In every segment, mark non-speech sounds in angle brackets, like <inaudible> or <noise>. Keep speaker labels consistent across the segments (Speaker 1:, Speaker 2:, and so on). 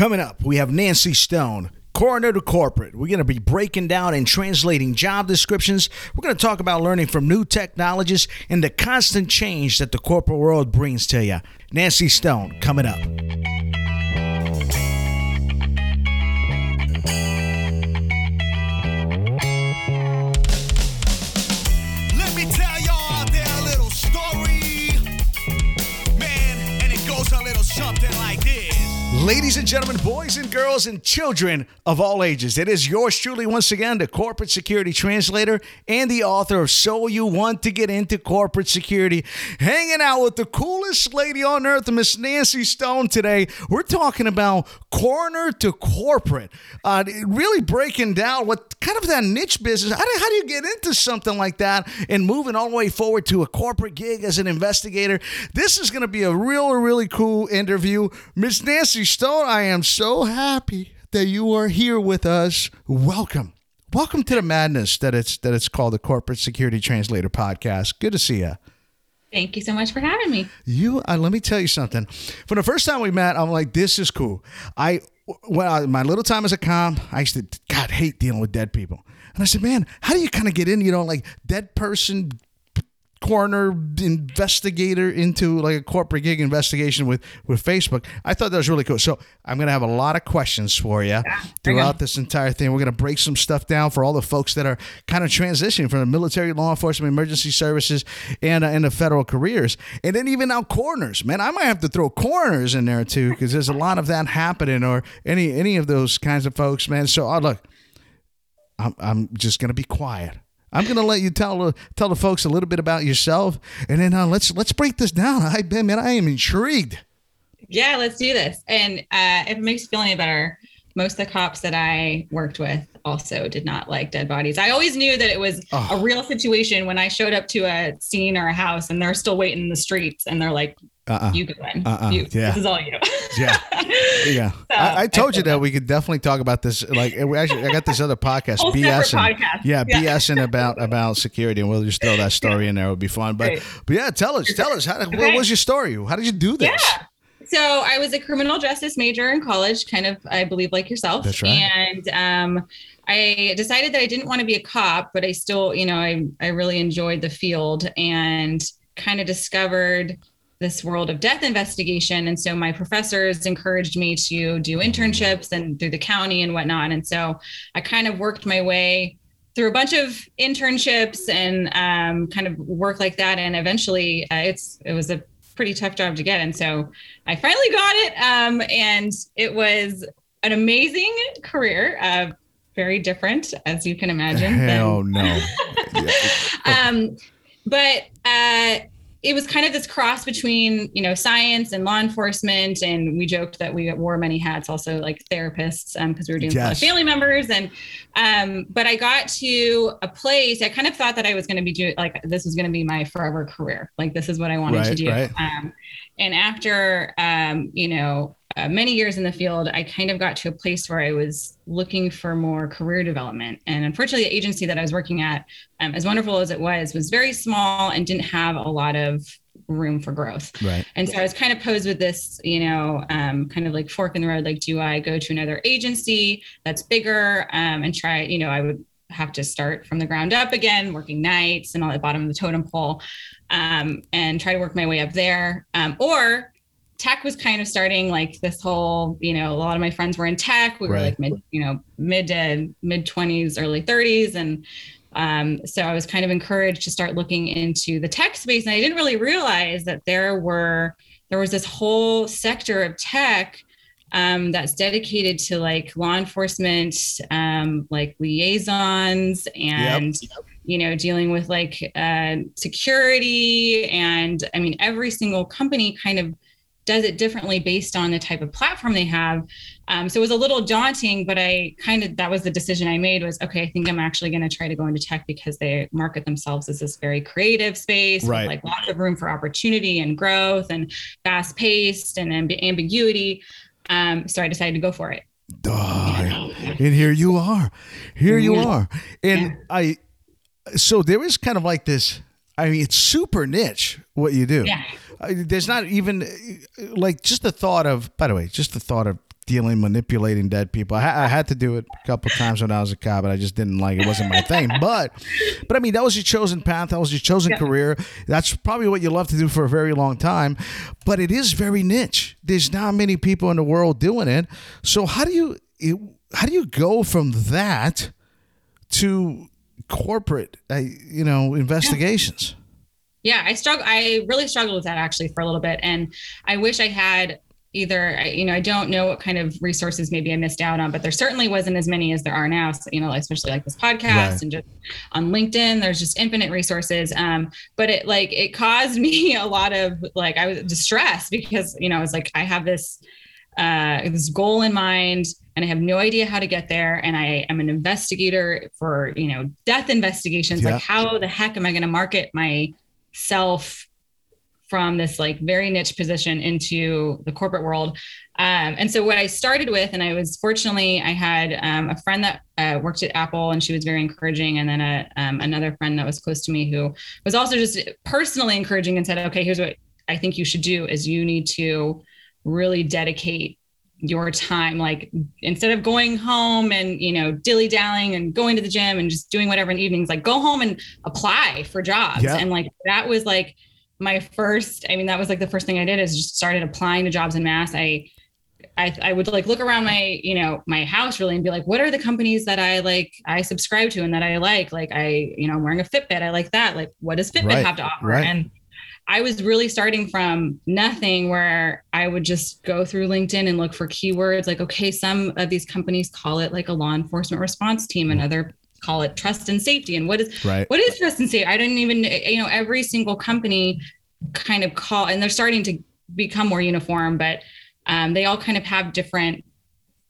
Speaker 1: Coming up, we have Nancy Stone. Coroner to corporate. We're going to be breaking down and translating job descriptions. We're going to talk about learning from new technologies and the constant change that the corporate world brings to you. Nancy Stone coming up. Ladies and gentlemen, boys and girls, and children of all ages, it is yours truly once again, the corporate security translator and the author of So You Want to Get Into Corporate Security, hanging out with the coolest lady on earth, Miss Nancy Stone today. We're talking about coroner to corporate, uh, really breaking down what kind of that niche business. How do, how do you get into something like that and moving all the way forward to a corporate gig as an investigator? This is going to be a real, really cool interview. Miss Nancy Stone, I am so happy that you are here with us. Welcome. Welcome to the madness that it's that it's called the Corporate Security Translator Podcast. Good to see you.
Speaker 2: Thank you so much for having me.
Speaker 1: You, uh, let me tell you something. For the first time we met, I'm like, this is cool. I, when I, my little time as a com, I used to, God, hate dealing with dead people. And I said, man, how do you kind of get in, you know, like dead person coroner investigator into like a corporate gig investigation with with Facebook. I thought that was really cool. So I'm gonna have a lot of questions for you throughout this entire thing. We're gonna break some stuff down for all the folks that are kind of transitioning from the military, law enforcement, emergency services, and uh, and the federal careers, and then even now coroners. Man, I might have to throw coroners in there too because there's a lot of that happening, or any any of those kinds of folks, man. So oh, look, I'm I'm just gonna be quiet. I'm gonna let you tell tell the folks a little bit about yourself, and then uh, let's let's break this down. I man, I am intrigued.
Speaker 2: Yeah, let's do this. And uh, if it makes you feel any better, most of the cops that I worked with also did not like dead bodies. I always knew that it was
Speaker 1: Oh.
Speaker 2: a real situation when I showed up to a scene or a house and they're still waiting in the streets and they're like,
Speaker 1: Uh-uh.
Speaker 2: "You go in.
Speaker 1: Uh-uh.
Speaker 2: You.
Speaker 1: Yeah.
Speaker 2: This is all you."
Speaker 1: Yeah. <laughs> Yeah,
Speaker 2: So,
Speaker 1: I, I told you that we could definitely talk about this. Like, we actually, I got this other podcast, BS.
Speaker 2: podcast.
Speaker 1: Yeah,
Speaker 2: Yeah.
Speaker 1: BSing about about security, and we'll just throw that story in there. It would be fun. But but yeah, tell us, tell us, how, what was your story? How did you do this?
Speaker 2: Yeah. So I was a criminal justice major in college, kind of, I believe, like yourself.
Speaker 1: That's right.
Speaker 2: And um, I decided that I didn't want to be a cop, but I still, you know, I I really enjoyed the field and kind of discovered this world of death investigation. And so my professors encouraged me to do internships and through the county and whatnot. And so I kind of worked my way through a bunch of internships and um, kind of work like that. And eventually, uh, it's it was a pretty tough job to get. And so I finally got it, um, and it was an amazing career. Uh, very different, as you can imagine. than-
Speaker 1: Hell no. <laughs>
Speaker 2: um, but uh, it was kind of this cross between you know science and law enforcement and we joked that we wore many hats also like therapists because we were doing a lot of
Speaker 1: Yes.
Speaker 2: family members and um, but i got to a place i kind of thought that i was going to be doing like this was going to be my forever career like this is what i wanted to do
Speaker 1: right.
Speaker 2: um, and after um, you know uh, many years in the field i kind of got to a place where i was looking for more career development and unfortunately the agency that i was working at um, as wonderful as it was was very small and didn't have a lot of room for growth
Speaker 1: right.
Speaker 2: and so I was kind of posed with this, you know, um, kind of like fork in the road. Like, do I go to another agency that's bigger um, and try, you know, I would have to start from the ground up again, working nights and all at the bottom of the totem pole um, and try to work my way up there. Um, or tech was kind of starting like this whole, you know, a lot of my friends were in tech. We were like mid, you know, mid to mid 20s, early 30s. And um, so I was kind of encouraged to start looking into the tech space, and I didn't really realize that there were there was this whole sector of tech um, that's dedicated to like law enforcement, um, like liaisons, and you know dealing with like uh, security, and I mean every single company kind of does it differently based on the type of platform they have. Um, so it was a little daunting, but I kind of that was the decision I made was okay. I think I'm actually going to try to go into tech because they market themselves as this very creative space,
Speaker 1: Right.
Speaker 2: like lots of room for opportunity and growth and fast paced and amb- ambiguity. Um, so I decided to go for it.
Speaker 1: Oh, and here you are. Here you
Speaker 2: Yeah.
Speaker 1: are. And I, so there is kind of like this. I mean, it's super niche what you do.
Speaker 2: Yeah.
Speaker 1: There's not even like just the thought of. By the way, just the thought of dealing, manipulating dead people. I, I had to do it a couple times when I was a cop, but I just didn't like it. wasn't my thing. But, but I mean, that was your chosen path. That was your chosen career. That's probably what you love to do for a very long time. But it is very niche. There's not many people in the world doing it. So how do you it, how do you go from that to corporate, uh, you know, investigations?
Speaker 2: Yeah i struggle i really struggled with that actually for a little bit and i wish i had either you know i don't know what kind of resources maybe i missed out on but there certainly wasn't as many as there are now so, you know especially like this podcast
Speaker 1: Right.
Speaker 2: and just on linkedin there's just infinite resources um but it like it caused <laughs> me a lot of like i was distressed because you know i was like i have this uh this goal in mind and i have no idea how to get there and i am an investigator for you know death investigations
Speaker 1: Yeah.
Speaker 2: like how the heck am i going to market myself from this like very niche position into the corporate world. Um, and so what I started with, and I was fortunately, I had um, a friend that uh, worked at Apple and she was very encouraging. And then a, um, another friend that was close to me who was also just personally encouraging and said, okay, here's what I think you should do is you need to really dedicate your time like instead of going home and you know dilly dallying and going to the gym and just doing whatever in the evenings like go home and apply for jobs.
Speaker 1: Yeah.
Speaker 2: and like that was like my first i mean that was like the first thing i did is just started applying to jobs in mass i I, I would like look around my you know my house really and be like what are the companies that i like i subscribe to and that i like? Like i you know i'm wearing a fitbit. I like that. Like what does fitbit
Speaker 1: Right,
Speaker 2: have to offer?
Speaker 1: Right.
Speaker 2: and i was really starting from nothing where i would just go through linkedin and look for keywords like okay some of these companies call it like a law enforcement response team and other call it trust and safety and what is
Speaker 1: Right.
Speaker 2: what is trust and safety? I didn't even, you know, every single company kind of call, and they're starting to become more uniform, but um, they all kind of have different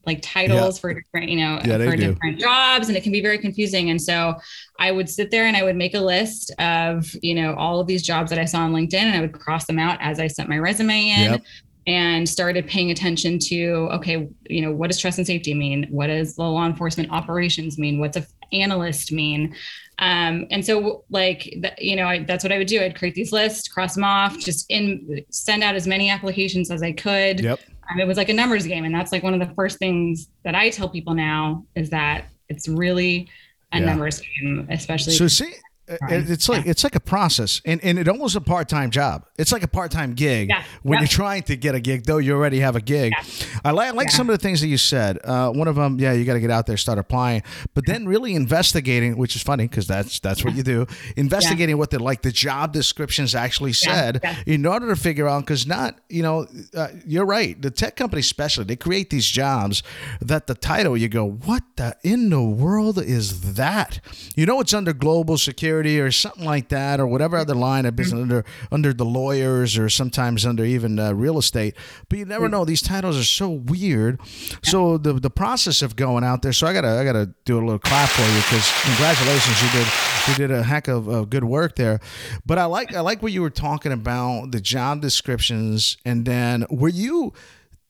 Speaker 2: like titles for different, you know,
Speaker 1: Yeah,
Speaker 2: for
Speaker 1: do.
Speaker 2: different jobs, and it can be very confusing. And so I would sit there and I would make a list of, you know, all of these jobs that I saw on LinkedIn, and I would cross them out as I sent my resume in.
Speaker 1: Yep.
Speaker 2: And started paying attention to okay, you know, what does trust and safety mean? What does the law enforcement operations mean? What's a analyst mean? Um, and so like, th- you know, I, that's what I would do. I'd create these lists, cross them off, just in send out as many applications as I could.
Speaker 1: Yep.
Speaker 2: Um, it was like a numbers game. And that's like one of the first things that I tell people now is that it's really a
Speaker 1: Yeah.
Speaker 2: numbers game, especially.
Speaker 1: So see, it's like it's like a process, and and it almost a part time job. It's like a part time gig
Speaker 2: Yeah.
Speaker 1: when
Speaker 2: Yep.
Speaker 1: you're trying to get a gig, though you already have a gig. I like I like
Speaker 2: Yeah.
Speaker 1: some of the things that you said. Uh, one of them, yeah, you got to get out there, start applying, but then really investigating, which is funny because that's that's what you do. Investigating what the like the job descriptions actually said
Speaker 2: Yeah.
Speaker 1: in order to figure out because not you know uh, you're right. The tech companies especially they create these jobs that the title you go what the in the world is that? You know it's under global security or something like that or whatever other line of business under under the lawyers or sometimes under even uh, real estate. But you never know. These titles are so weird. So the the process of going out there. So I gotta I gotta do a little clap for you because congratulations you did you did a heck of, of good work there. But I like I like what you were talking about the job descriptions and then were you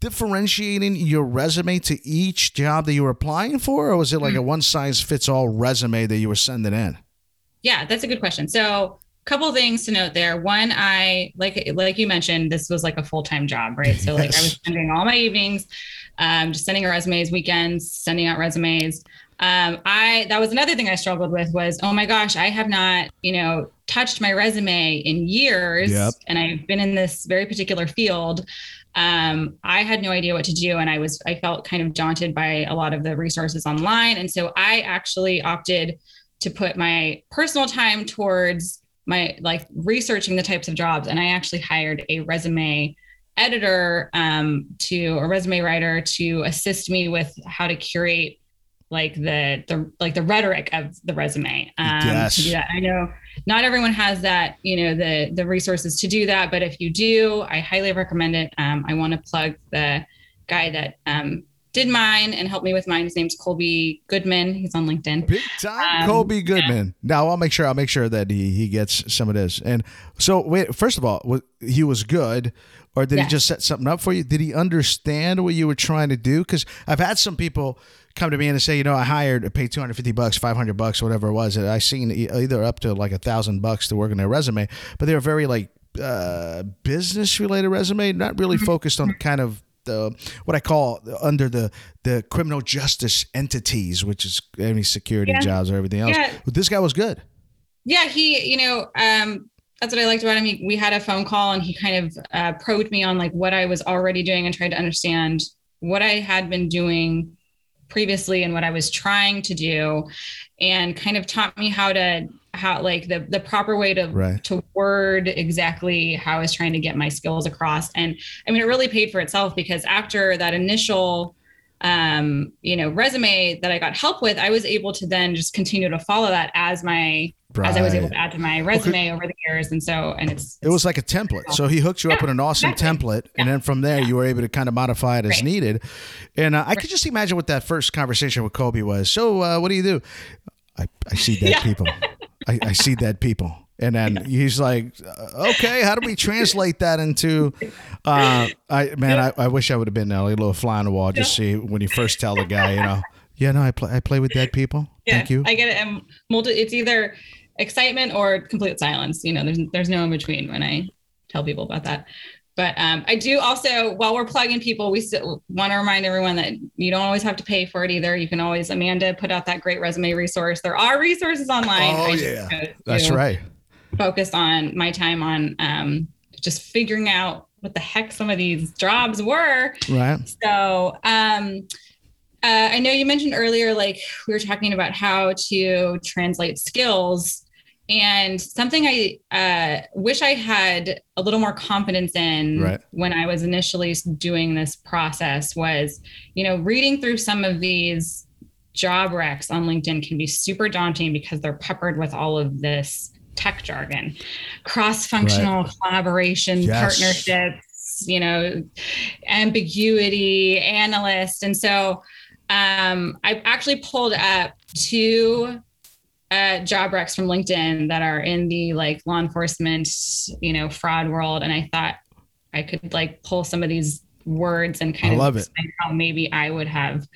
Speaker 1: differentiating your resume to each job that you were applying for or was it like a one size fits all resume that you were sending in?
Speaker 2: Yeah, that's a good question. So, a couple things to note there. One, I like like you mentioned, this was like a full time job, right? So, like I was spending all my evenings, um, just sending resumes, weekends, sending out resumes. Um, I that was another thing I struggled with was, oh my gosh, I have not, you know, touched my resume in years,
Speaker 1: Yep.
Speaker 2: and I've been in this very particular field. Um, I had no idea what to do, and I was I felt kind of daunted by a lot of the resources online, and so I actually opted to put my personal time towards my like researching the types of jobs. And i actually hired a resume editor um, to a resume writer to assist me with how to curate like the the like the rhetoric of the resume um
Speaker 1: Yes.
Speaker 2: to do that. I know not everyone has that you know the the resources to do that but if you do i highly recommend it. Um, i want to plug the guy that um, did mine and helped me with mine his name's Kolby Goodman he's on linkedin
Speaker 1: Big time,
Speaker 2: Um,
Speaker 1: Kobe Goodman. Now I'll make sure I'll make sure that he he gets some of this. And so wait, first of all, he was good, or did he just set something up for you? Did he understand what you were trying to do? Because I've had some people come to me and say, you know, I hired, paid two hundred fifty bucks, five hundred bucks, whatever it was. And I seen either up to like a thousand bucks to work on their resume, but they were very like uh business related resume, not really
Speaker 2: Mm-hmm.
Speaker 1: focused on kind of the what I call under the the criminal justice entities, which is any security
Speaker 2: Yeah.
Speaker 1: jobs or everything else.
Speaker 2: Yeah.
Speaker 1: But this guy was good.
Speaker 2: yeah he you know um that's what i liked about him he, we had a phone call and he kind of uh, probed me on like what i was already doing and tried to understand what i had been doing previously and what i was trying to do and kind of taught me how to how like the the proper way to
Speaker 1: Right.
Speaker 2: to word exactly how i was trying to get my skills across and i mean it really paid for itself because after that initial um you know resume that i got help with i was able to then just continue to follow that as my as I was able to add to my resume over the years. And so, and it's,
Speaker 1: It was like a template. So he hooked you up with an awesome
Speaker 2: exactly.
Speaker 1: template, and then from there you were able to kind of modify it as
Speaker 2: Right.
Speaker 1: needed. And uh, I could just imagine what that first conversation with Kobe was. So, uh, what do you do? I, I see dead
Speaker 2: Yeah.
Speaker 1: people. <laughs> I, I see dead people. And then he's like, uh, "Okay, how do we translate that into?" Uh, I man, I, I wish I would have been there, like a little fly on the wall, just see when you first tell the guy, you know, yeah, no, I play, I play with dead people.
Speaker 2: yeah,
Speaker 1: Thank you.
Speaker 2: I get it. And multi, it's either excitement or complete silence. You know, there's, there's no in between when I tell people about that. But um, I do also, while we're plugging people, we still want to remind everyone that you don't always have to pay for it either. You can always, Amanda put out that great resume resource. There are resources online.
Speaker 1: Oh, yeah. That's right.
Speaker 2: Focus on my time on um, just figuring out what the heck some of these jobs were
Speaker 1: Right.
Speaker 2: So, um, uh, I know you mentioned earlier, like we were talking about how to translate skills, and something I uh, wish I had a little more confidence in
Speaker 1: Right.
Speaker 2: when I was initially doing this process was, you know, reading through some of these job recs on LinkedIn can be super daunting because they're peppered with all of this tech jargon, cross-functional collaboration,
Speaker 1: Yes.
Speaker 2: partnerships, you know, ambiguity, analyst. And so um, I actually pulled up two uh, job recs from LinkedIn that are in the like law enforcement, you know, fraud world. And I thought I could like pull some of these words and kind
Speaker 1: I
Speaker 2: of
Speaker 1: love it.
Speaker 2: explain how maybe I would have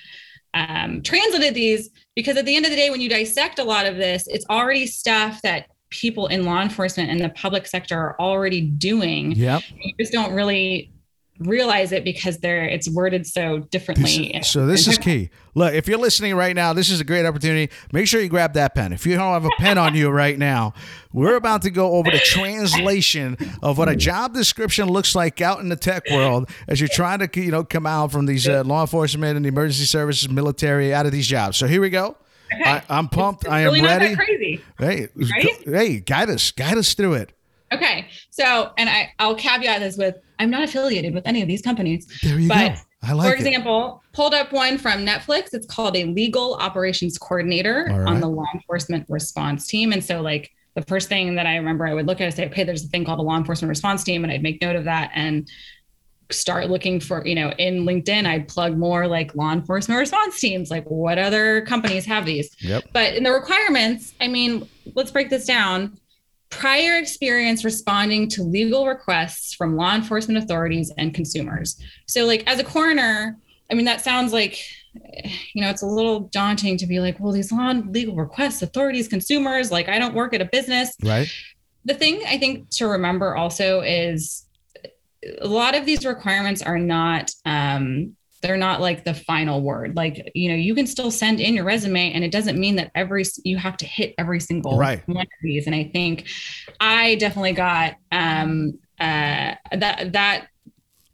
Speaker 2: um, translated these because at the end of the day, when you dissect a lot of this, it's already stuff that people in law enforcement and the public sector are already doing.
Speaker 1: Yep.
Speaker 2: You just don't really realize it because they're it's worded so
Speaker 1: This
Speaker 2: differently.
Speaker 1: is- so this is key. Look, if you're listening right now, this is a great opportunity. Make sure you grab that pen. If you don't have a pen on you right now, we're about to go over the translation of what a job description looks like out in the tech world as you're trying to, you know, come out from these uh, law enforcement and emergency services, military, out of these jobs. So here we go. I, I'm pumped. I am
Speaker 2: really
Speaker 1: ready.
Speaker 2: crazy.
Speaker 1: Hey,
Speaker 2: Right?
Speaker 1: hey, guide us, guide us through it.
Speaker 2: Okay. So, and I, I'll caveat this with I'm not affiliated with any of these companies.
Speaker 1: There you
Speaker 2: But
Speaker 1: go. I like
Speaker 2: For
Speaker 1: it.
Speaker 2: example, pulled up one from Netflix. It's called a legal operations coordinator
Speaker 1: right.
Speaker 2: on the law enforcement response team. And so, like, the first thing that I remember I would look at is say, okay, there's a thing called a law enforcement response team. And I'd make note of that and start looking for, you know, in LinkedIn, I'd plug more like law enforcement response teams. Like, what other companies have these?
Speaker 1: Yep.
Speaker 2: But in the requirements, I mean, let's break this down. Prior experience responding to legal requests from law enforcement authorities and consumers. So, like, as a coroner, I mean, that sounds like, you know, it's a little daunting to be like, well, these law legal requests, authorities, consumers, like, I don't work at a business.
Speaker 1: Right.
Speaker 2: The thing I think to remember also is a lot of these requirements are not, um, they're not like the final word. Like, you know, you can still send in your resume and it doesn't mean that every, you have to hit every single
Speaker 1: Right.
Speaker 2: one of these. And I think I definitely got, um, uh, that, that,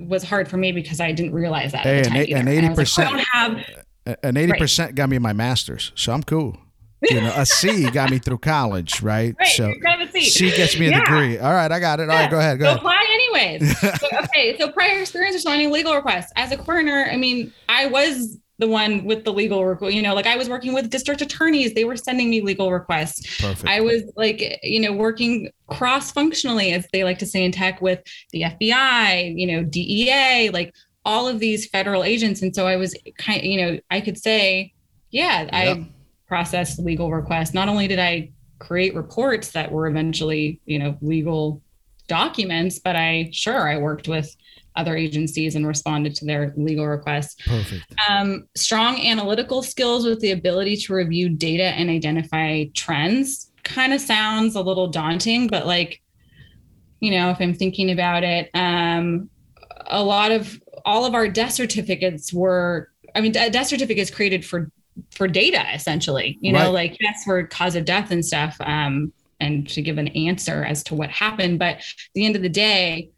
Speaker 2: was hard for me because I didn't realize that.
Speaker 1: Hey,
Speaker 2: at the time
Speaker 1: eight-
Speaker 2: either.
Speaker 1: and
Speaker 2: I was like,
Speaker 1: 80%
Speaker 2: I don't have
Speaker 1: an eighty percent got me my master's, so I'm cool. You know, a C got me through college, right?
Speaker 2: Right,
Speaker 1: so
Speaker 2: you're kind of a C.
Speaker 1: C gets me a
Speaker 2: Yeah.
Speaker 1: degree. All right, I got it. All right, go ahead, go
Speaker 2: so
Speaker 1: ahead.
Speaker 2: apply anyways. <laughs> so, okay, so prior experience responding legal requests. As a coroner, I mean, I was the one with the legal request. You know, like I was working with district attorneys; they were sending me legal requests.
Speaker 1: Perfect.
Speaker 2: I was like, you know, working cross functionally, as they like to say in tech, with the FBI, you know, DEA, like all of these federal agents. And so I was kind you know, I could say, yeah,
Speaker 1: Yep.
Speaker 2: I processed legal requests. Not only did I create reports that were eventually, you know, legal documents, but I sure I worked with other agencies and responded to their legal requests.
Speaker 1: Perfect.
Speaker 2: Um, strong analytical skills with the ability to review data and identify trends kind of sounds a little daunting, but like, you know, if I'm thinking about it, um, a lot of all of our death certificates were i mean death certificates created for for data essentially you know
Speaker 1: Right.
Speaker 2: like yes for cause of death and stuff um and to give an answer as to what happened but at the end of the day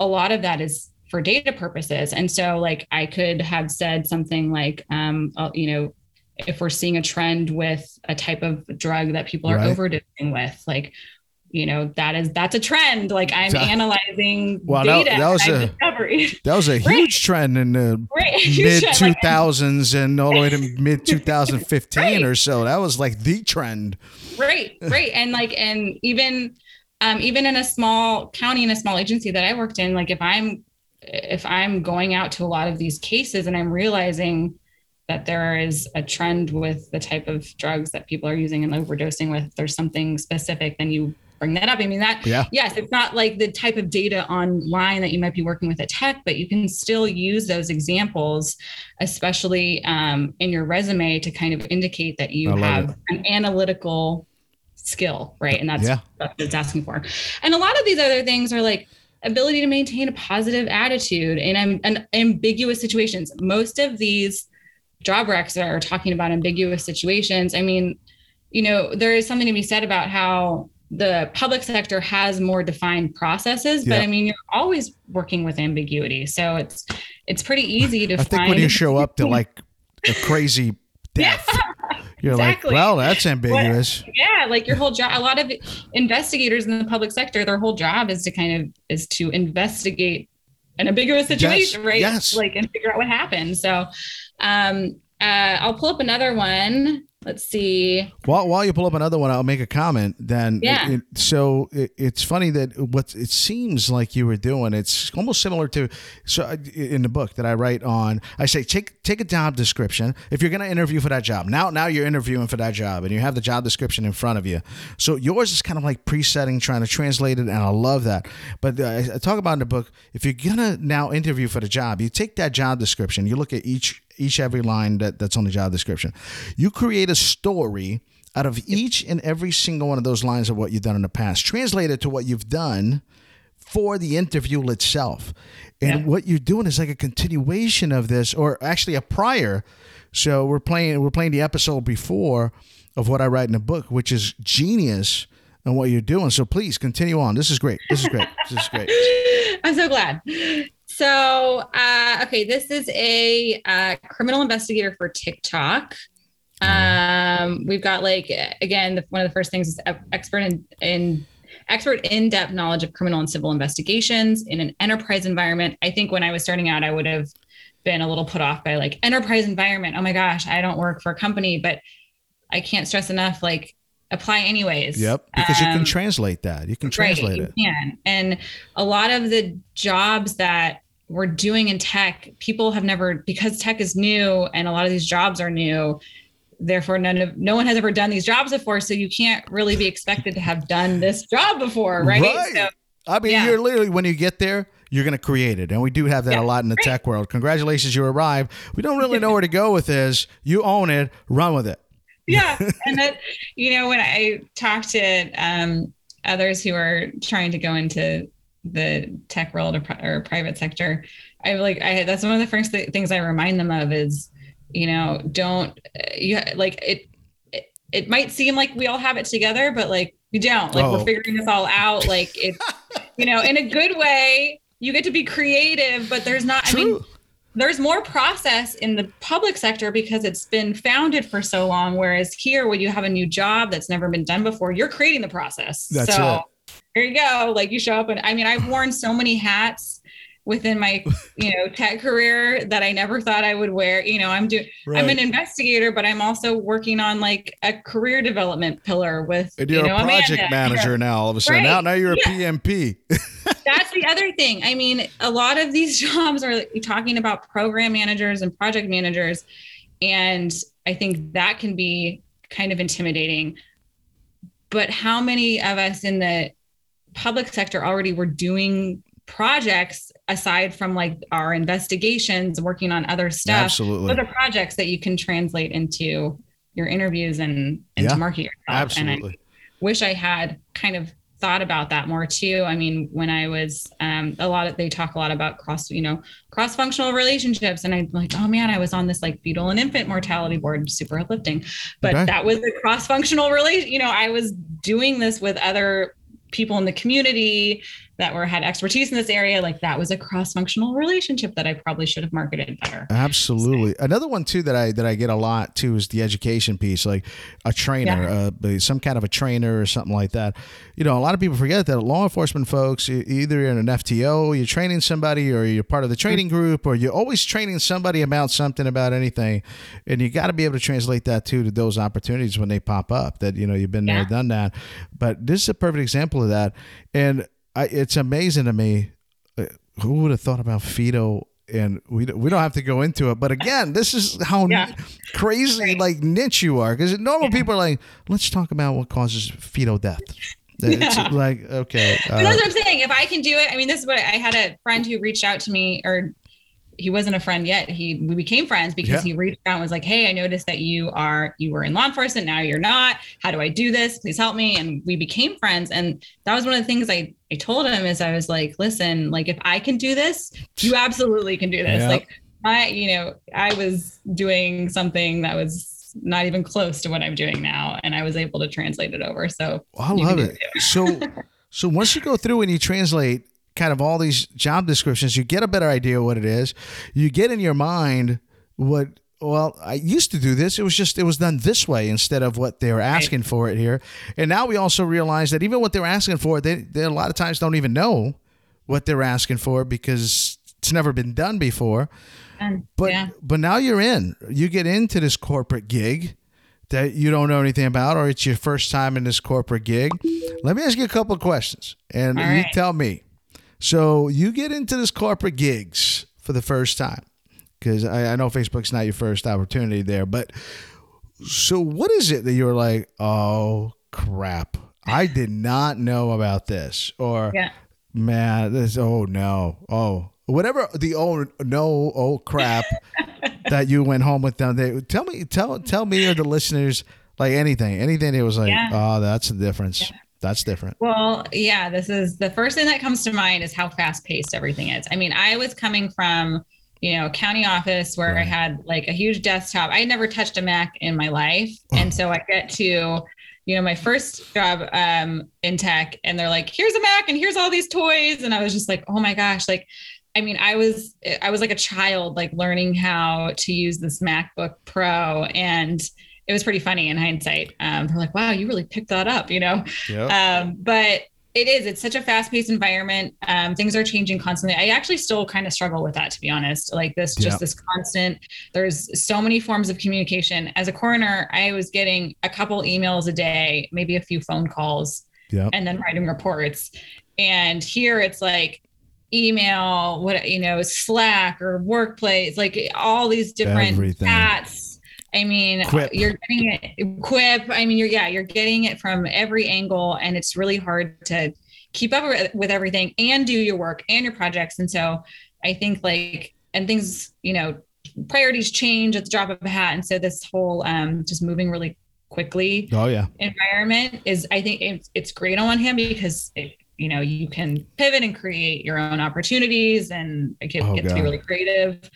Speaker 2: a lot of that is for data purposes and so like i could have said something like um uh, you know if we're seeing a trend with a type of drug that people are
Speaker 1: Right.
Speaker 2: overdosing with like you know that is that's a trend like i'm
Speaker 1: That- <laughs>
Speaker 2: analyzing
Speaker 1: that-
Speaker 2: data
Speaker 1: that was
Speaker 2: and
Speaker 1: a-
Speaker 2: I've discovered
Speaker 1: That was a <laughs>
Speaker 2: Right.
Speaker 1: huge trend in the
Speaker 2: right
Speaker 1: mid
Speaker 2: Like,
Speaker 1: two thousands and all the way to <laughs> mid two thousand fifteen
Speaker 2: Right.
Speaker 1: or so. That was like the trend.
Speaker 2: right right and like and even um even in a small county in a small agency that i worked in like if i'm if i'm going out to a lot of these cases and i'm realizing that there is a trend with the type of drugs that people are using and overdosing with there's something specific then you bring that up. I mean that
Speaker 1: Yeah.
Speaker 2: yes it's not like the type of data online that you might be working with at tech but you can still use those examples especially um, in your resume to kind of indicate that you have an analytical skill right? And that's
Speaker 1: Yeah.
Speaker 2: what it's asking for. And a lot of these other things are like ability to maintain a positive attitude in ambiguous situations. Most of these job recs are talking about ambiguous situations. I mean you know there is something to be said about how the public sector has more defined processes but
Speaker 1: Yeah.
Speaker 2: i mean you're always working with ambiguity so it's it's pretty easy to find.
Speaker 1: I think when you show up to like a crazy <laughs> death, you're
Speaker 2: exactly.
Speaker 1: like, well, that's ambiguous.
Speaker 2: yeah like your whole job a lot of investigators in the public sector their whole job is to kind of is to investigate an ambiguous situation right
Speaker 1: yes.
Speaker 2: like and figure out what happened so um uh i'll pull up another one let's see
Speaker 1: While, while you pull up another one, I'll make a comment. Then,
Speaker 2: Yeah.
Speaker 1: it- so it, it's funny that what it seems like you were doing. It's almost similar to so I- in the book that I write on. I say take take a job description if you're going to interview for that job. Now now you're interviewing for that job and you have the job description in front of you. So yours is kind of like presetting, trying to translate it, and I love that. But uh, I I talk about in the book if you're gonna now interview for the job, you take that job description, you look at each each every line that, that's on the job description. You create a story out of each and every single one of those lines of what you've done in the past. Translate it to what you've done for the interview itself. And
Speaker 2: Yeah.
Speaker 1: what you're doing is like a continuation of this, or actually a prior. So we're playing we're playing the episode before of what I write in the book, which is genius and what you're doing. So please continue on. This is great. This is great. This is great. <laughs>
Speaker 2: I'm so glad. So, uh, okay, this is a uh, criminal investigator for TikTok. Um, we've got like again, the, one of the first things is expert in, in expert in-depth knowledge of criminal and civil investigations in an enterprise environment. I think when I was starting out, I would have been a little put off by like enterprise environment. Oh my gosh, I don't work for a company, but I can't stress enough like apply anyways.
Speaker 1: Yep. Because you can
Speaker 2: Um,
Speaker 1: translate that. You can translate
Speaker 2: right,
Speaker 1: it.
Speaker 2: You can. And a lot of the jobs that we're doing in tech, people have never because tech is new and a lot of these jobs are new. Therefore, none of no one has ever done these jobs before. So you can't really be expected to have done this job before, right?
Speaker 1: Right.
Speaker 2: So
Speaker 1: I mean,
Speaker 2: Yeah.
Speaker 1: you're literally when you get there, you're going to create it, and we do have that
Speaker 2: Yeah,
Speaker 1: a lot in the
Speaker 2: right.
Speaker 1: tech world. Congratulations, you arrived. We don't really know where to go with this. You own it. Run with it.
Speaker 2: yeah <laughs> and that you know when i talk to um, others who are trying to go into the tech world or, pri- or private sector i like i that's one of the first th- things i remind them of is you know don't uh, you like it, it it might seem like we all have it together but like we don't like
Speaker 1: Oh.
Speaker 2: we're figuring this all out like it <laughs> you know in a good way you get to be creative but there's not i mean there's more process in the public sector because it's been founded for so long. Whereas here, when you have a new job that's never been done before, you're creating the process.
Speaker 1: That's
Speaker 2: so
Speaker 1: it.
Speaker 2: here you go. Like you show up and I mean, I've worn so many hats within my, you know, tech career that I never thought I would wear. You know, I'm doing I'm an investigator, but I'm also working on like a career development pillar with
Speaker 1: And you're
Speaker 2: you know,
Speaker 1: a project
Speaker 2: Amanda.
Speaker 1: manager now. All of a sudden,
Speaker 2: Right.
Speaker 1: now now you're a
Speaker 2: Yeah.
Speaker 1: PMP. <laughs>
Speaker 2: that's the other thing. I mean, a lot of these <laughs> jobs are talking about program managers and project managers. And I think that can be kind of intimidating. But how many of us in the public sector already were doing projects aside from like our investigations, working on other stuff?
Speaker 1: Absolutely.
Speaker 2: Are projects that you can translate into your interviews and, and
Speaker 1: Yeah,
Speaker 2: to market yourself. And I
Speaker 1: Absolutely.
Speaker 2: wish I had kind of thought about that more too. I mean, when I was um, a lot of they talk a lot about cross, you know, cross functional relationships, and I'm like, oh man, I was on this like fetal and infant mortality board, super uplifting, but
Speaker 1: Okay.
Speaker 2: that was a cross functional relation. You know, I was doing this with other people in the community that were had expertise in this area. Like that was a cross functional relationship that I probably should have marketed better.
Speaker 1: Absolutely. Another one too that I that I get a lot too is the education piece, like a trainer, uh, some kind of a trainer or something like that. You know, a lot of people forget that law enforcement folks, either you're in an FTO, you're training somebody, or you're part of the training group, or you're always training somebody about something about anything, and you got to be able to translate that too to those opportunities when they pop up. That you know you've been there, done that. But this is a perfect example of that, and I, it's amazing to me uh, who would have thought about Fido and we don't, we don't have to go into it but again this is how
Speaker 2: Yeah.
Speaker 1: crazy
Speaker 2: Right.
Speaker 1: like niche you are because normal people are like let's talk about what causes fetal death <laughs> it's
Speaker 2: Yeah.
Speaker 1: like okay uh,
Speaker 2: that's what I'm saying. If I can do it, I mean, this is what I had a friend who reached out to me, or he wasn't a friend yet. He we became friends because
Speaker 1: Yeah.
Speaker 2: he reached out and was like, "Hey, I noticed that you are you were in law enforcement. Now you're not. How do I do this? Please help me." And we became friends. And that was one of the things I I told him is I was like, "Listen, like if I can do this, you absolutely can do this.
Speaker 1: Yeah.
Speaker 2: Like I, you know, I was doing something that was." Not even close to what I'm doing now, and I was able to translate it over. So
Speaker 1: I love
Speaker 2: do
Speaker 1: it. So, <laughs> so once you go through and you translate kind of all these job descriptions, you get a better idea of what it is. You get in your mind what. Well, I used to do this. It was just it was done this way instead of what they were asking for it here. And now we also realize that even what they're asking for, they, they a lot of times don't even know what they're asking for because it's never been done before. But
Speaker 2: yeah.
Speaker 1: but now you're in. You get into this corporate gig that you don't know anything about, or it's your first time in this corporate gig. Let me ask you a couple of questions, and
Speaker 2: All
Speaker 1: you
Speaker 2: right.
Speaker 1: tell me. So you get into this corporate gigs for the first time, because I, I know Facebook's not your first opportunity there, but so what is it that you're like, oh crap, I did not know about this, or
Speaker 2: Yeah.
Speaker 1: man, this oh no, oh whatever the oh no, oh crap <laughs> that you went home with them. They tell me, tell tell me or the listeners like anything, anything. It was like,
Speaker 2: Yeah.
Speaker 1: oh, that's the difference. That's different.
Speaker 2: Well, yeah, this is the first thing that comes to mind is how fast paced everything is. I mean, I was coming from, you know, a county office where I had like a huge desktop. I had never touched a Mac in my life. And so I get to, you know, my first job um, in tech, and they're like, here's a Mac and here's all these toys. And I was just like, oh my gosh, like, I mean, I was I was like a child, like learning how to use this MacBook Pro, and it was pretty funny in hindsight. Um, they're like, "Wow, you really picked that up," you know.
Speaker 1: Yeah.
Speaker 2: Um, but it is, it's such a fast paced environment. Um, things are changing constantly. I actually still kind of struggle with that, to be honest. Like this, just this constant, there's so many forms of communication. As a coroner, I was getting a couple emails a day, maybe a few phone calls,
Speaker 1: yeah.
Speaker 2: and then writing reports. And here it's like email, what, you know, Slack or workplace, like all these different
Speaker 1: Everything.
Speaker 2: chats. I mean,
Speaker 1: Quip.
Speaker 2: you're getting it quip. I mean, you're yeah, you're getting it from every angle, and it's really hard to keep up with- with everything and do your work and your projects. And so, I think like and things, you know, priorities change at the drop of a hat, and so this whole um, just moving really quickly
Speaker 1: Oh yeah.
Speaker 2: environment is I think it's, it's great on one hand because it, you know you can pivot and create your own opportunities and get,
Speaker 1: Oh,
Speaker 2: get to be really creative,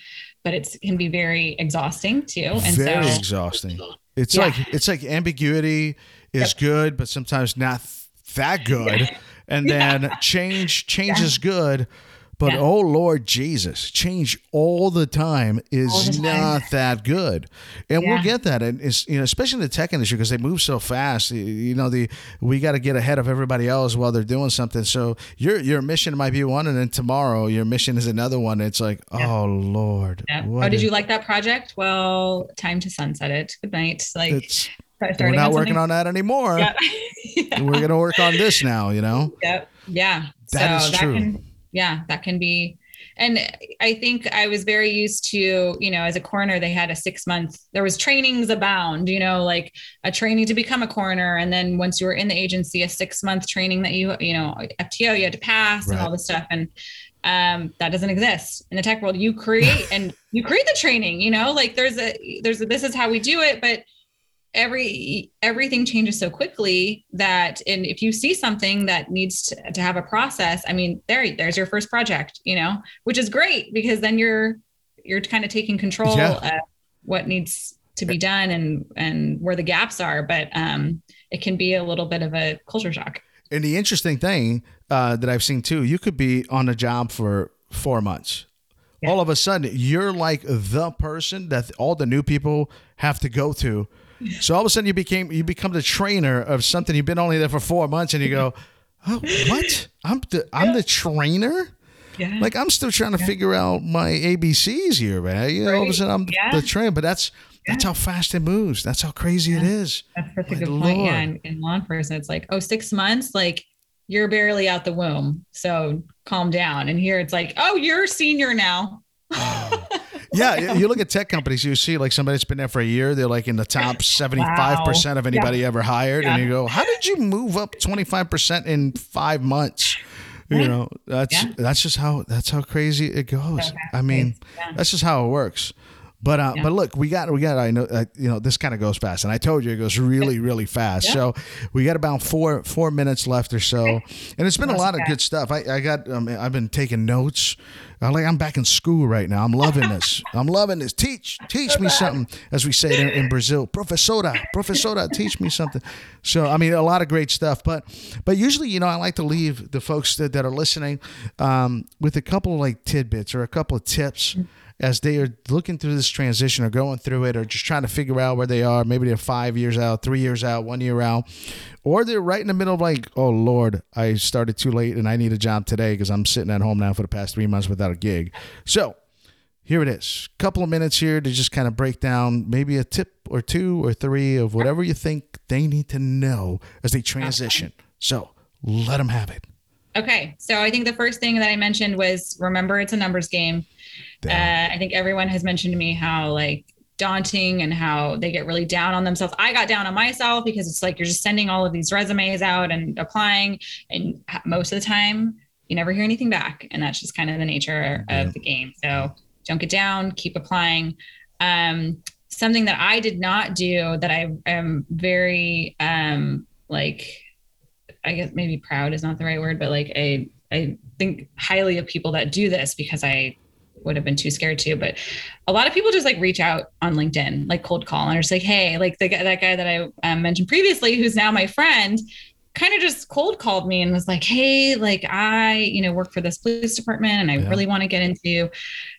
Speaker 2: but it can be very exhausting too. And
Speaker 1: Very
Speaker 2: so
Speaker 1: exhausting. It's
Speaker 2: Yeah.
Speaker 1: like it's like ambiguity is good, but sometimes not th- that good. <laughs> And then change change is good, but
Speaker 2: Yeah.
Speaker 1: oh Lord Jesus, change all the time is
Speaker 2: the time.
Speaker 1: not that good. And we'll get that, and it's you know especially in the tech industry because they move so fast. You- know the we got to get ahead of everybody else while they're doing something. So your your mission might be one, and then tomorrow your mission is another one. It's like
Speaker 2: Yeah.
Speaker 1: oh Lord,
Speaker 2: yeah.
Speaker 1: Oh, what
Speaker 2: oh, did you like that project? Well, time to sunset it. Good night. Like
Speaker 1: we're not
Speaker 2: on
Speaker 1: working on that anymore.
Speaker 2: Yeah. yeah. <laughs>
Speaker 1: We're gonna work on this now. You know.
Speaker 2: Yep. Yeah.
Speaker 1: That
Speaker 2: so
Speaker 1: is
Speaker 2: that
Speaker 1: true.
Speaker 2: can yeah, that can be and I think I was very used to, you know, as a coroner, they had a six month, there was trainings abound, you know, like a training to become a coroner. And then once you were in the agency, a six month training that you, you know, FTO you had to pass and all this stuff. And um, that doesn't exist in the tech world. You create <laughs> and you create the training, you know, like there's a, there's a, this is how we do it. But every everything changes so quickly that and if you see something that needs to, to have a process i mean there there's your first project you know which is great because then you're you're kind of taking control
Speaker 1: Yeah.
Speaker 2: of what needs to be done and and where the gaps are but um it can be a little bit of a culture shock
Speaker 1: And the interesting thing uh, that I've seen too, you could be on a job for four months.
Speaker 2: Yeah.
Speaker 1: All of a sudden, you're like the person that all the new people have to go to. So all of a sudden, you became you become the trainer of something. You've been only there for four months, and you go, "Oh, what? I'm the I'm the trainer."
Speaker 2: yeah
Speaker 1: Like I'm still trying to figure out my ABCs here, man. You know, all of a sudden I'm
Speaker 2: Yeah.
Speaker 1: the trainer, but that's that's how fast it moves. That's how crazy it is.
Speaker 2: That's a good point. Yeah. In, in law enforcement, it's like, oh, six months, like you're barely out the womb. So calm down. And here it's like, oh, you're senior now.
Speaker 1: Yeah, you- look at tech companies, you see like somebody that's been there for a year, they're like in the top 75% of anybody ever hired. And you go, how did you move up 25% in five months? You know, that's
Speaker 2: Yeah.
Speaker 1: that's just how that's how crazy it goes. I mean,
Speaker 2: Yeah.
Speaker 1: that's just how it works. But uh,
Speaker 2: Yeah.
Speaker 1: but look, we got we got I know uh, you know this kind of goes fast, and I told you it goes really really fast.
Speaker 2: Yeah.
Speaker 1: So we got about four four minutes left or so, and it's been a lot of good stuff. I, I got um, I've been taking notes. I like I'm back in school right now. I'm loving this. <laughs> I'm loving this. Teach teach me something, as we say in, in Brazil. Professora, professora, teach me something. So I mean, a lot of great stuff. But but usually, you know, I like to leave the folks that, that are listening um, with a couple of like tidbits or a couple of tips as they are looking through this transition or going through it or just trying to figure out where they are. Maybe they're five years out, three years out, one year out, or they're right in the middle of like, oh Lord, I started too late and I need a job today because I'm sitting at home now for the past three months without a gig. So here it is. Couple of minutes here to just kind of break down maybe a tip or two or three of whatever you think they need to know as they transition. So let them have it.
Speaker 2: Okay. So I think the first thing that I mentioned was remember it's a numbers game. Uh, I think everyone has mentioned to me how like daunting and how they get really down on themselves. I got down on myself because it's like you're just sending all of these resumes out and applying, and most of the time you never hear anything back, and that's just kind of the nature
Speaker 1: Yeah.
Speaker 2: of the game. So don't get down, keep applying. Um, something that I did not do that I am very um, like, I guess maybe proud is not the right word, but like I I think highly of people that do this because I would have been too scared to. But a lot of people just like reach out on LinkedIn, like cold call, and are just like, hey, like the guy, that guy that I um, mentioned previously, who's now my friend, kind of just cold called me and was like, hey, like I, you know, work for this police department, and I
Speaker 1: Yeah.
Speaker 2: really want to get into,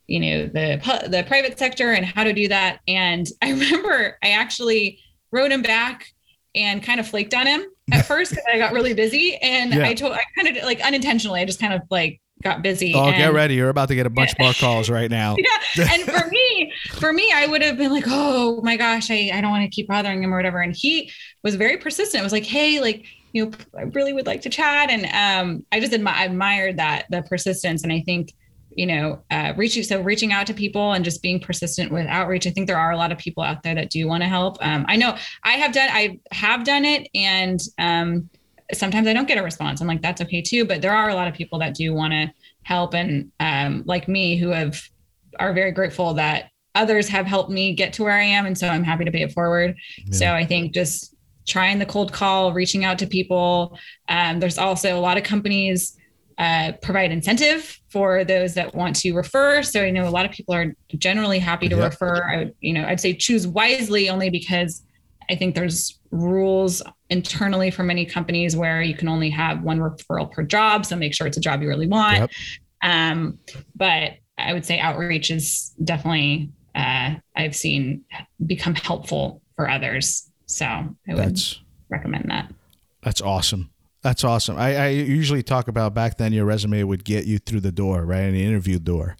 Speaker 2: you know, the the private sector and how to do that. And <laughs> I remember I actually wrote him back and kind of flaked on him at <laughs> first because I got really busy, and
Speaker 1: Yeah.
Speaker 2: I told I kind of like unintentionally, I just kind of like got busy.
Speaker 1: Oh, get ready. You're about to get a bunch more <laughs> calls right now.
Speaker 2: yeah. <laughs> And for me, for me, I would have been like, oh my gosh, I, I don't want to keep bothering him or whatever. And he was very persistent. It was like, hey, like, you know, I really would like to chat. And um, I just admi- admired that, the persistence. And I think, you know, uh, reaching, so reaching out to people and just being persistent with outreach. I think there are a lot of people out there that do want to help. Um, I know I have done, I have done it. And um, sometimes I don't get a response. I'm like, that's okay too. But there are a lot of people that do want to help. And um, like me, who have, are very grateful that others have helped me get to where I am. And so I'm happy to pay it forward. So I think just trying the cold call, reaching out to people. Um, there's also a lot of companies uh, provide incentive for those that want to refer. So I know a lot of people are generally happy to
Speaker 1: Yep.
Speaker 2: refer. I would, you know, I'd say choose wisely only because I think there's rules internally for many companies where you can only have one referral per job. So make sure it's a job you really want.
Speaker 1: Yep.
Speaker 2: Um, but I would say outreach is definitely uh, I've seen become helpful for others. So I would
Speaker 1: That's
Speaker 2: recommend that.
Speaker 1: that's awesome. That's awesome. I, I usually talk about back then your resume would get you through the door, right? The interview door.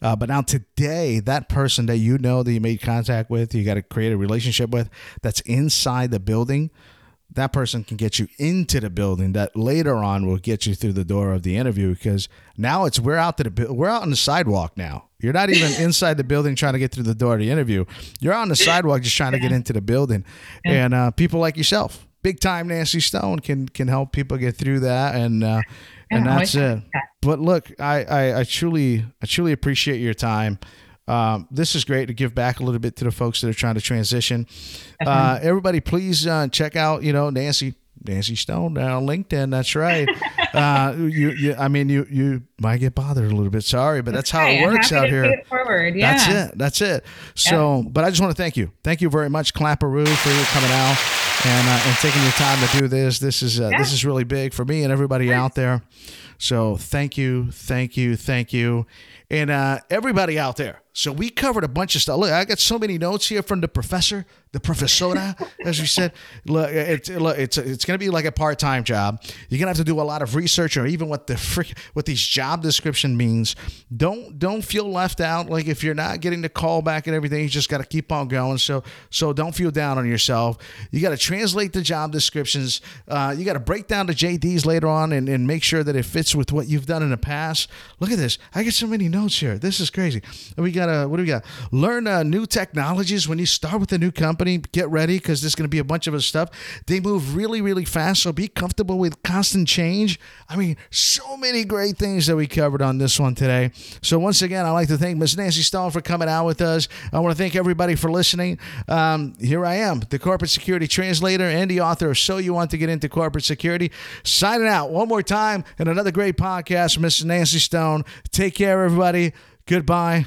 Speaker 1: Uh, but now today, that person that you know that you made contact with, you got to create a relationship with, that's inside the building, that person can get you into the building. That later on will get you through the door of the interview because now it's we're out to the we're out on the sidewalk now. You're not even <laughs> inside the building trying to get through the door of the interview. You're on the sidewalk just trying to get into the building, and uh, people like yourself, big time Nancy Stone, can can help people get through that, and uh, and
Speaker 2: Yeah,
Speaker 1: that's it. But look, I, I I truly I truly appreciate your time. Um, this is great to give back a little bit to the folks that are trying to transition. Uh, everybody, please uh, check out, you know, Nancy Nancy Stone down on LinkedIn. That's right. <laughs> uh, you, you, I mean, you, you might get bothered a little bit. Sorry, but that's, how
Speaker 2: Okay,
Speaker 1: it works out here.
Speaker 2: it forward. Yeah.
Speaker 1: That's it. That's it. So, but I just want to thank you. Thank you very much, Clapperoo, for coming out and uh, and taking your time to do this. This is uh, this is really big for me and everybody out there. So, thank you, thank you, thank you, and uh, everybody out there. So we covered a bunch of stuff. Look, I got so many notes here from the professor, the professora, as we said. <laughs> Look, it's look, it's it's going to be like a part time job. You're going to have to do a lot of research, or even what the frick, what these job description means. Don't don't feel left out. Like if you're not getting the call back and everything, you just got to keep on going. So so don't feel down on yourself. You got to translate the job descriptions. Uh, you got to break down the JDs later on and, and make sure that it fits with what you've done in the past. Look at this. I get so many notes here. This is crazy. We got to what do we got? Learn uh, new technologies when you start with a new company. Get ready because there's going to be a bunch of stuff. They move really really fast. So be comfortable with constant change. I mean, so many great things that we covered on this one today. So once again, I'd like to thank Ms. Nancy Stone for coming out with us. I want to thank everybody for listening. Um, here I am, the corporate security translator and the author of So You Want to Get Into Corporate Security. Signing out one more time and another great podcast from Mrs. Nancy Stone. Take care, everybody. Goodbye.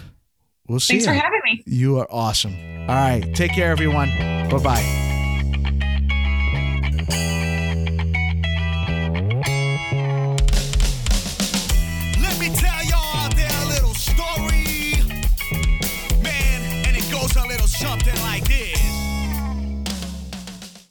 Speaker 1: We'll see
Speaker 2: Thanks
Speaker 1: you.
Speaker 2: for having me.
Speaker 1: You are awesome. All right. Take care, everyone. Bye bye.